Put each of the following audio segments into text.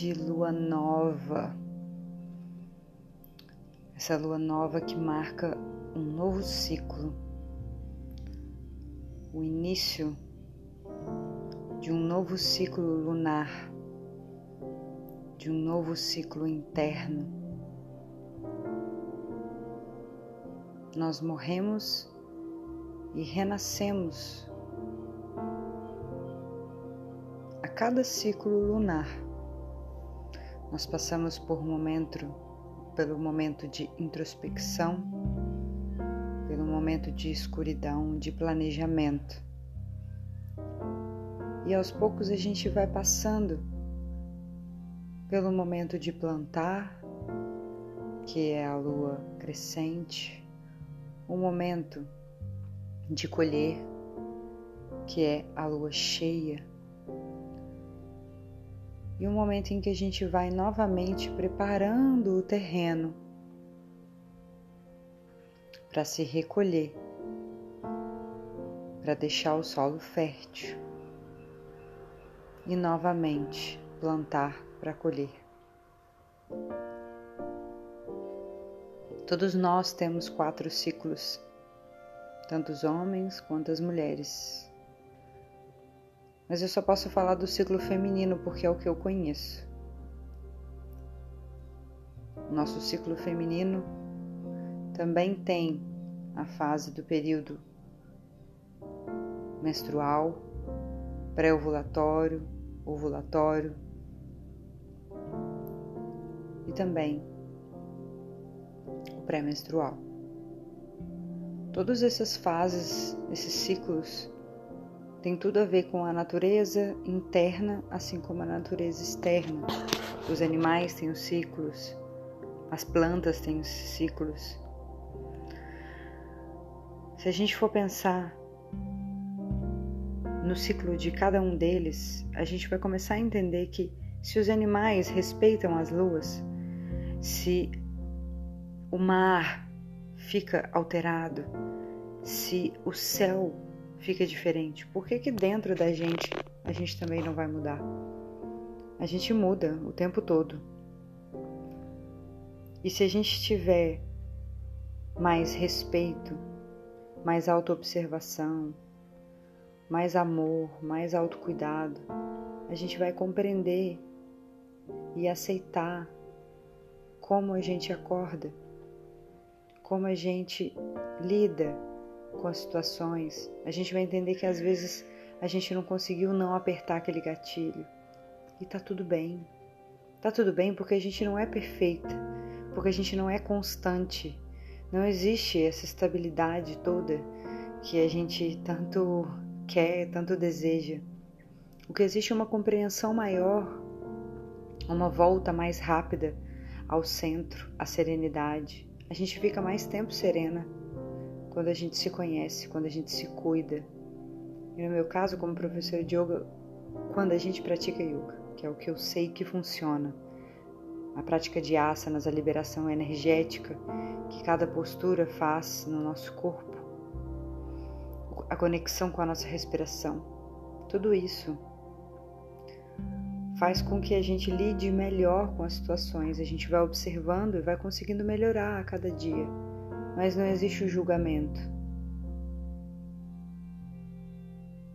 de lua nova. Essa lua nova que marca um novo ciclo, o início de um novo ciclo lunar, de um novo ciclo interno. Nós morremos e renascemos a cada ciclo lunar. Nós passamos por um momento, pelo momento de introspecção, pelo momento de escuridão, de planejamento. E aos poucos a gente vai passando pelo momento de plantar, que é a lua crescente, o momento de colher, que é a lua cheia, e o momento em que a gente vai novamente preparando o terreno para se recolher, para deixar o solo fértil e novamente plantar para colher. Todos nós temos quatro ciclos tanto os homens quanto as mulheres. Mas eu só posso falar do ciclo feminino porque é o que eu conheço. Nosso ciclo feminino também tem a fase do período menstrual, pré-ovulatório, ovulatório e também o pré-menstrual. Todas essas fases, esses ciclos, têm tudo a ver com a natureza interna, assim como a natureza externa. Os animais têm os ciclos, as plantas têm os ciclos. Se a gente for pensar no ciclo de cada um deles, a gente vai começar a entender que se os animais respeitam as luas, se o mar fica alterado, se o céu fica diferente, por que, que dentro da gente a gente também não vai mudar? A gente muda o tempo todo. E se a gente tiver mais respeito, mais autoobservação, mais amor, mais autocuidado, a gente vai compreender e aceitar como a gente acorda como a gente lida com as situações, a gente vai entender que às vezes a gente não conseguiu não apertar aquele gatilho. E tá tudo bem. Tá tudo bem porque a gente não é perfeita, porque a gente não é constante. Não existe essa estabilidade toda que a gente tanto quer, tanto deseja. O que existe é uma compreensão maior, uma volta mais rápida ao centro, à serenidade, a gente fica mais tempo serena quando a gente se conhece, quando a gente se cuida. E no meu caso, como professora de yoga, quando a gente pratica yoga, que é o que eu sei que funciona. A prática de asanas, a liberação energética que cada postura faz no nosso corpo, a conexão com a nossa respiração. Tudo isso faz com que a gente lide melhor com as situações. A gente vai observando e vai conseguindo melhorar a cada dia, mas não existe o julgamento.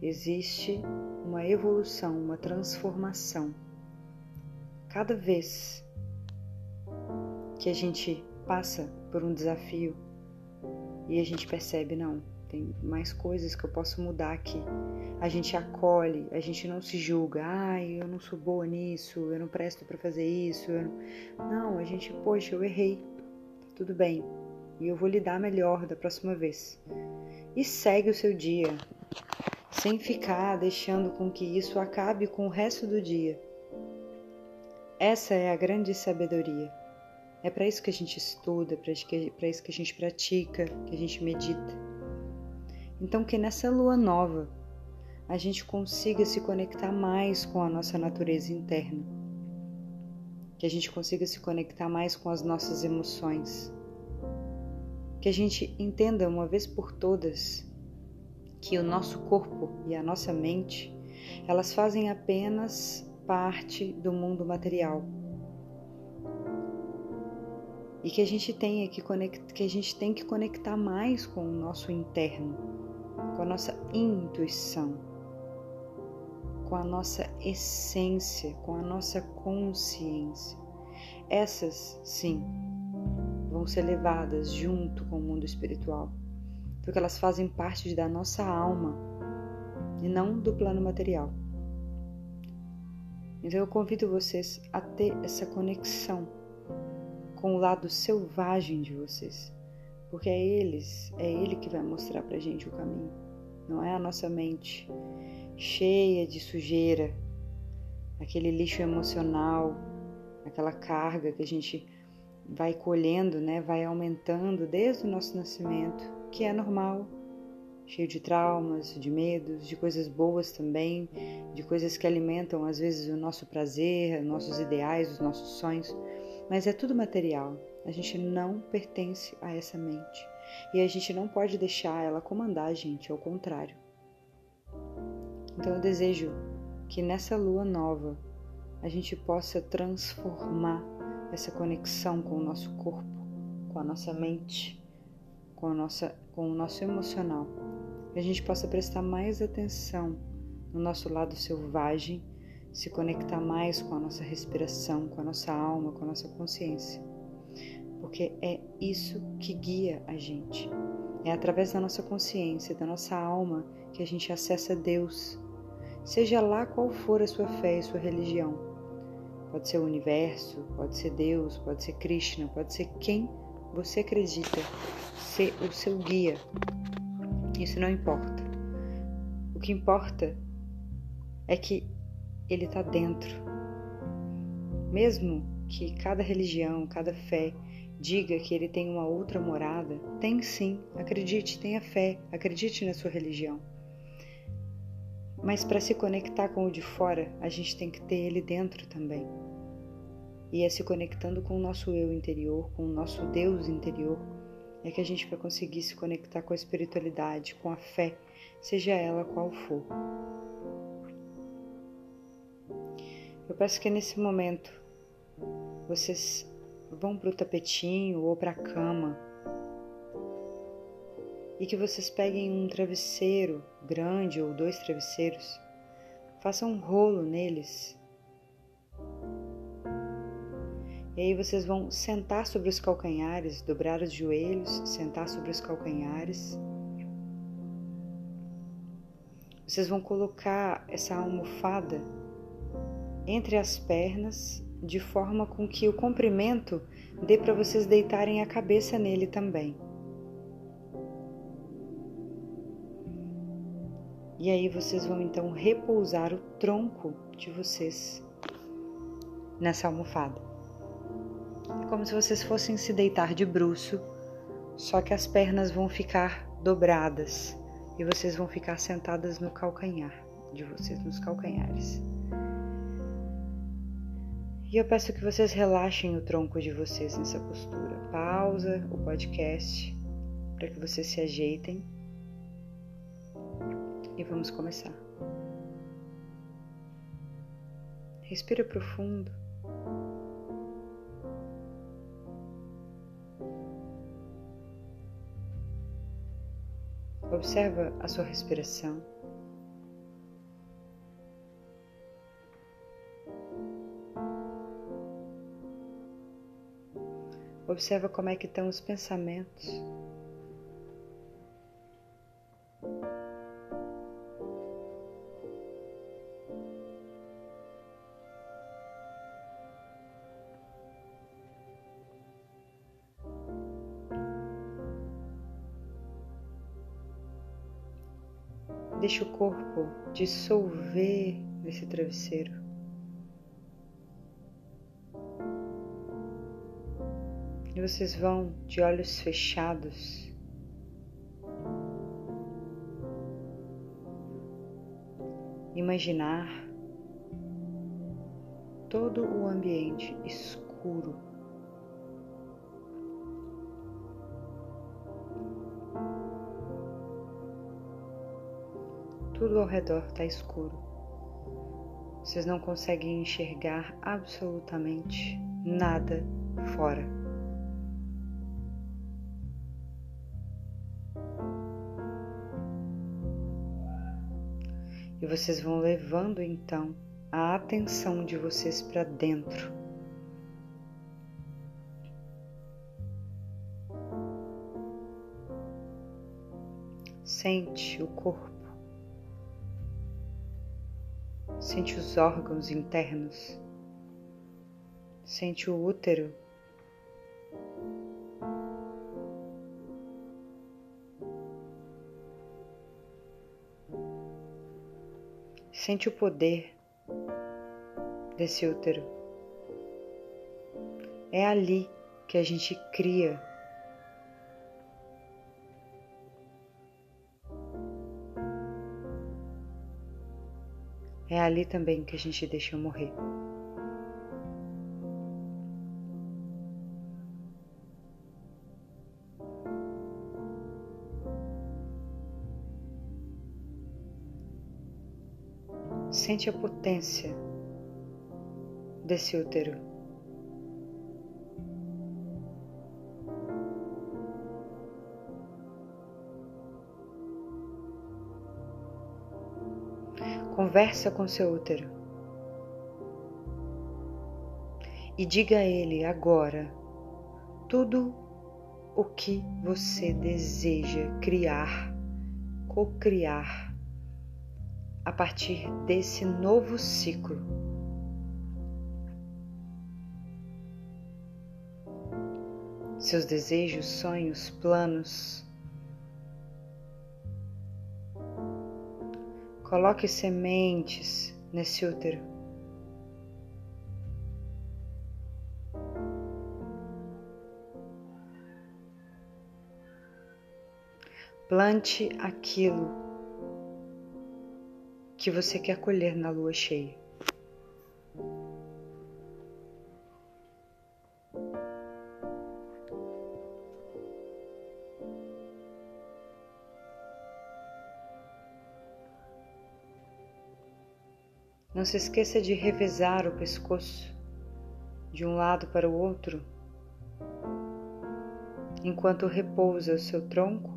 Existe uma evolução, uma transformação. Cada vez que a gente passa por um desafio e a gente percebe, não, tem mais coisas que eu posso mudar aqui. A gente acolhe, a gente não se julga. Ai, eu não sou boa nisso, eu não presto para fazer isso. Não... não, a gente, poxa, eu errei. Tá tudo bem. E eu vou lidar melhor da próxima vez. E segue o seu dia, sem ficar deixando com que isso acabe com o resto do dia. Essa é a grande sabedoria. É para isso que a gente estuda, para isso que a gente pratica, que a gente medita. Então, que nessa lua nova a gente consiga se conectar mais com a nossa natureza interna, que a gente consiga se conectar mais com as nossas emoções, que a gente entenda uma vez por todas que o nosso corpo e a nossa mente elas fazem apenas parte do mundo material. E que a gente tenha que conectar, que a gente tem que conectar mais com o nosso interno, com a nossa intuição, com a nossa essência, com a nossa consciência. Essas, sim, vão ser levadas junto com o mundo espiritual, porque elas fazem parte da nossa alma e não do plano material. Então eu convido vocês a ter essa conexão com o lado selvagem de vocês, porque é eles, é ele que vai mostrar pra gente o caminho, não é a nossa mente cheia de sujeira, aquele lixo emocional, aquela carga que a gente vai colhendo, né, vai aumentando desde o nosso nascimento, que é normal, cheio de traumas, de medos, de coisas boas também, de coisas que alimentam às vezes o nosso prazer, nossos ideais, os nossos sonhos, mas é tudo material. A gente não pertence a essa mente e a gente não pode deixar ela comandar a gente, ao contrário. Então eu desejo que nessa lua nova a gente possa transformar essa conexão com o nosso corpo, com a nossa mente, com, a nossa, com o nosso emocional. Que a gente possa prestar mais atenção no nosso lado selvagem, se conectar mais com a nossa respiração, com a nossa alma, com a nossa consciência. Porque é isso que guia a gente. É através da nossa consciência, da nossa alma, que a gente acessa Deus, seja lá qual for a sua fé e sua religião Pode ser o universo, pode ser Deus, pode ser Krishna, pode ser quem você acredita ser o seu guia. Isso não importa. O que importa é que ele está dentro. Mesmo que cada religião, cada fé diga que ele tem uma outra morada, tem sim, acredite, tenha fé, acredite na sua religião. Mas para se conectar com o de fora, a gente tem que ter ele dentro também. E é se conectando com o nosso eu interior, com o nosso Deus interior, é que a gente vai conseguir se conectar com a espiritualidade, com a fé, seja ela qual for. Eu peço que nesse momento vocês vão para o tapetinho ou para a cama e que vocês peguem um travesseiro grande ou dois travesseiros, façam um rolo neles. E aí vocês vão sentar sobre os calcanhares, dobrar os joelhos, sentar sobre os calcanhares. Vocês vão colocar essa almofada entre as pernas, de forma com que o comprimento dê para vocês deitarem a cabeça nele também. E aí vocês vão então repousar o tronco de vocês nessa almofada. Como se vocês fossem se deitar de bruço, só que as pernas vão ficar dobradas e vocês vão ficar sentadas no calcanhar de vocês, nos calcanhares. E eu peço que vocês relaxem o tronco de vocês nessa postura. Pausa o podcast para que vocês se ajeitem e vamos começar. Respira profundo. Observa a sua respiração. Observa como é que estão os pensamentos. Deixe o corpo dissolver nesse travesseiro. E vocês vão de olhos fechados. Imaginar todo o ambiente escuro. Tudo ao redor está escuro. Vocês não conseguem enxergar absolutamente nada fora. E vocês vão levando então a atenção de vocês para dentro. Sente o corpo, sente os órgãos internos, sente o útero. Sente o poder desse útero. É ali que a gente cria É ali também que a gente deixa morrer. Sente a potência desse útero. Conversa com seu útero e diga a ele agora tudo o que você deseja criar, co-criar a partir desse novo ciclo. Seus desejos, sonhos, planos, Coloque sementes nesse útero. Plante aquilo que você quer colher na lua cheia. Não se esqueça de revezar o pescoço de um lado para o outro, enquanto repousa o seu tronco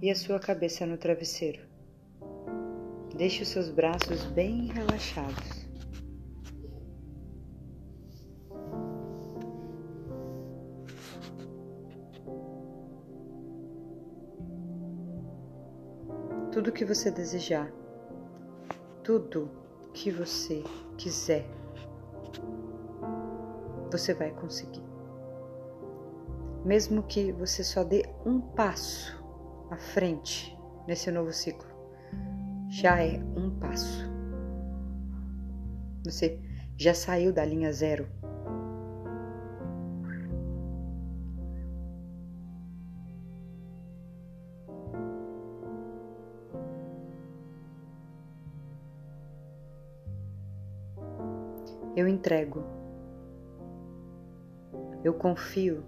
e a sua cabeça no travesseiro. Deixe os seus braços bem relaxados. Tudo que você desejar, tudo que você quiser, você vai conseguir. Mesmo que você só dê um passo à frente nesse novo ciclo, já é um passo. Você já saiu da linha zero. Eu entrego. Eu confio.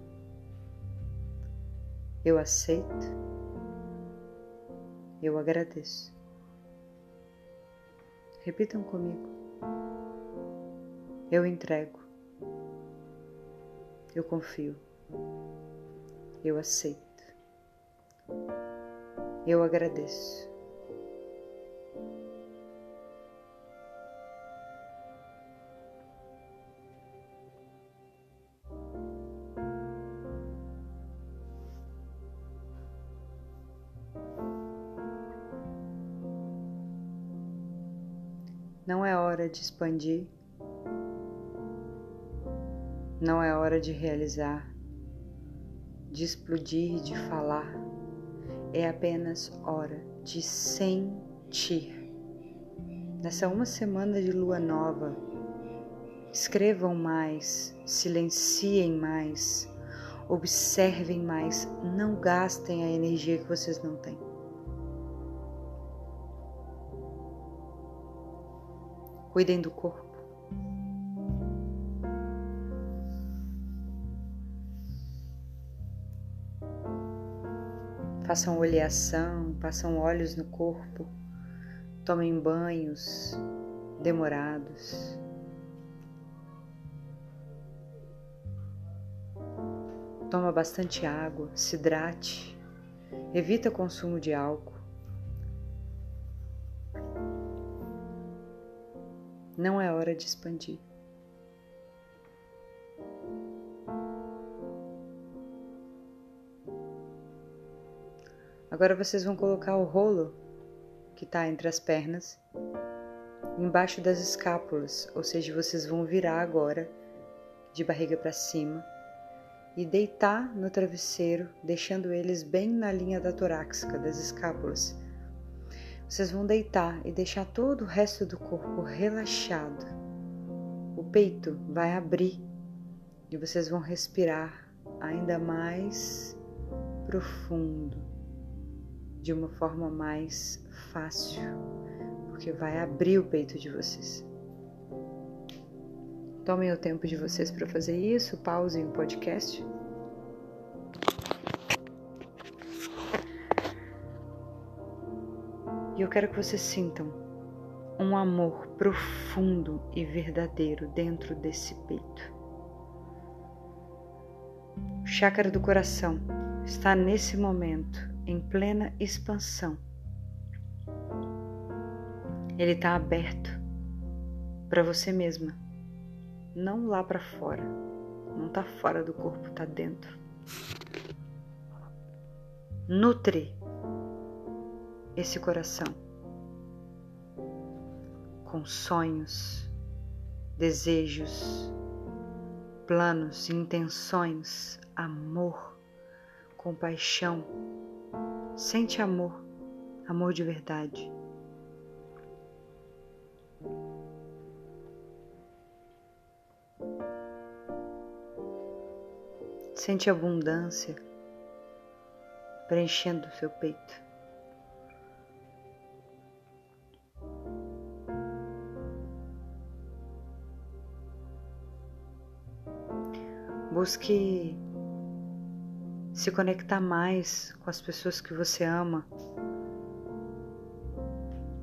Eu aceito. Eu agradeço. Repitam comigo. Eu entrego. Eu confio. Eu aceito. Eu agradeço. Não é hora de expandir, não é hora de realizar, de explodir, de falar, é apenas hora de sentir. Nessa uma semana de lua nova, escrevam mais, silenciem mais, observem mais, não gastem a energia que vocês não têm. Cuidem do corpo. Façam oleação, passam óleos no corpo, tomem banhos demorados. Toma bastante água, se hidrate, evita consumo de álcool. Não é hora de expandir. Agora vocês vão colocar o rolo que está entre as pernas embaixo das escápulas, ou seja, vocês vão virar agora de barriga para cima e deitar no travesseiro, deixando eles bem na linha da torácica das escápulas. Vocês vão deitar e deixar todo o resto do corpo relaxado. O peito vai abrir e vocês vão respirar ainda mais profundo de uma forma mais fácil, porque vai abrir o peito de vocês. Tomem o tempo de vocês para fazer isso, pausem o podcast. Eu quero que vocês sintam um amor profundo e verdadeiro dentro desse peito. O chácara do coração está nesse momento em plena expansão. Ele está aberto para você mesma, não lá para fora. Não está fora do corpo, está dentro. Nutre esse coração com sonhos, desejos, planos, intenções, amor, compaixão Sente amor, amor de verdade. Sente abundância preenchendo o seu peito. Busque se conectar mais com as pessoas que você ama,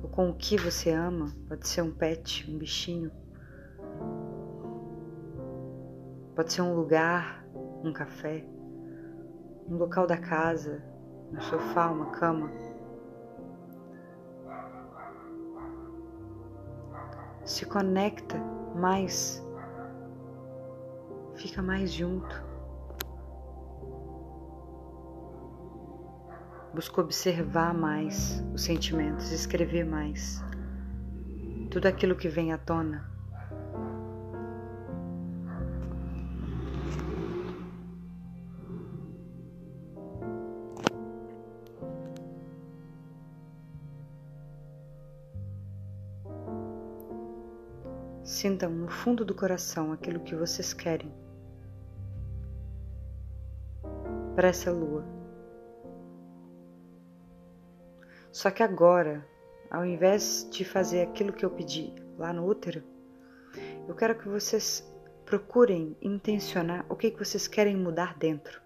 ou com o que você ama. Pode ser um pet, um bichinho, pode ser um lugar, um café, um local da casa, um sofá, uma cama. Se conecta mais, fica mais junto. Busco observar mais os sentimentos, escrever mais. Tudo aquilo que vem à tona. Sintam no fundo do coração aquilo que vocês querem para essa lua. Só que agora, ao invés de fazer aquilo que eu pedi lá no útero, eu quero que vocês procurem intencionar o que, que vocês querem mudar dentro.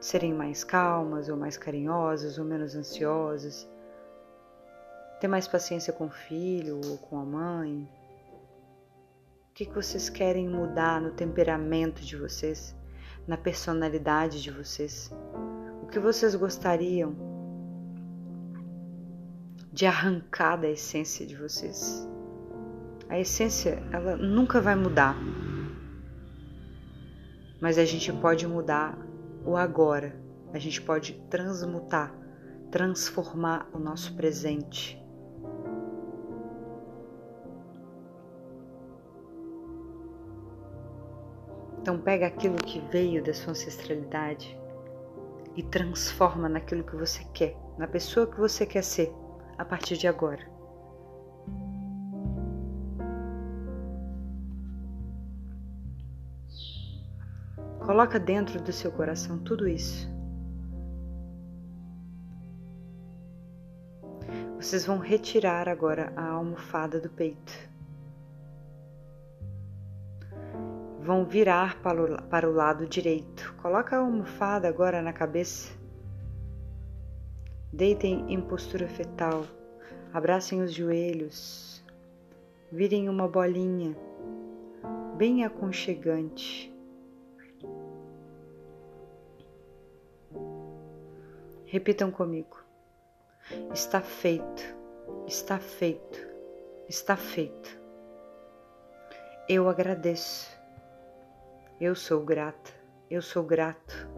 Serem mais calmas, ou mais carinhosas, ou menos ansiosas. Ter mais paciência com o filho ou com a mãe. O que, que vocês querem mudar no temperamento de vocês, na personalidade de vocês? O que vocês gostariam de arrancar da essência de vocês. A essência, ela nunca vai mudar. Mas a gente pode mudar o agora. A gente pode transmutar, transformar o nosso presente. Então pega aquilo que veio da sua ancestralidade e transforma naquilo que você quer, na pessoa que você quer ser a partir de agora. Coloca dentro do seu coração tudo isso. Vocês vão retirar agora a almofada do peito. Vão virar para o, lado direito. Coloca a almofada agora na cabeça Deitem em postura fetal, abracem os joelhos, virem uma bolinha bem aconchegante. Repitam comigo. Está feito, está feito, está feito. Eu agradeço. Eu sou grata, eu sou grato.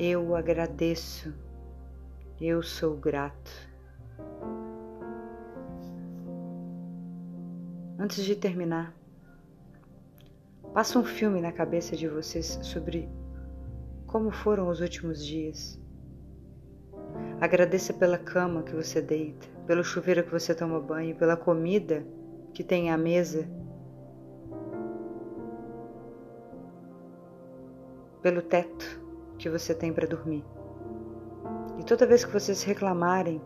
Eu agradeço. Eu sou grato. Antes de terminar, passa um filme na cabeça de vocês sobre como foram os últimos dias. Agradeça pela cama que você deita, pelo chuveiro que você toma banho, pela comida que tem à mesa, pelo teto que você tem para dormir. E toda vez que vocês reclamarem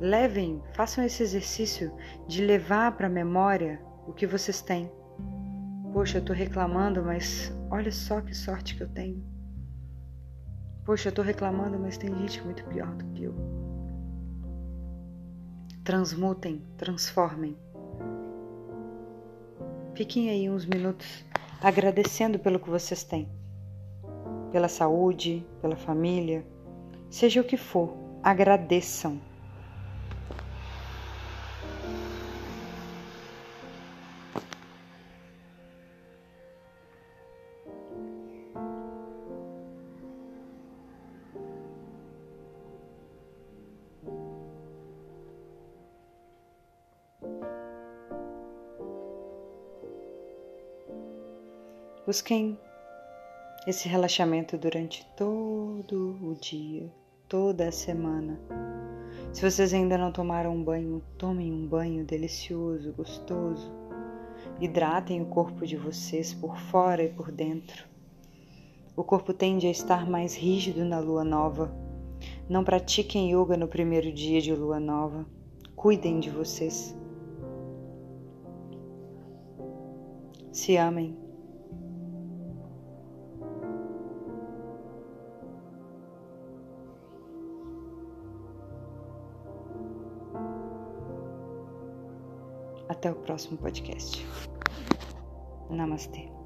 Levem, façam esse exercício de levar para a memória o que vocês têm. Poxa, eu estou reclamando, mas olha só que sorte que eu tenho. Poxa, eu estou reclamando, mas tem gente muito pior do que eu. Transmutem, transformem. Fiquem aí uns minutos agradecendo pelo que vocês têm, pela saúde, pela família, seja o que for, agradeçam. Busquem esse relaxamento durante todo o dia, toda a semana. Se vocês ainda não tomaram um banho, tomem um banho delicioso, gostoso. Hidratem o corpo de vocês por fora e por dentro. O corpo tende a estar mais rígido na lua nova. Não pratiquem yoga no primeiro dia de lua nova. Cuidem de vocês. Se amem. Até o próximo podcast. Namastê.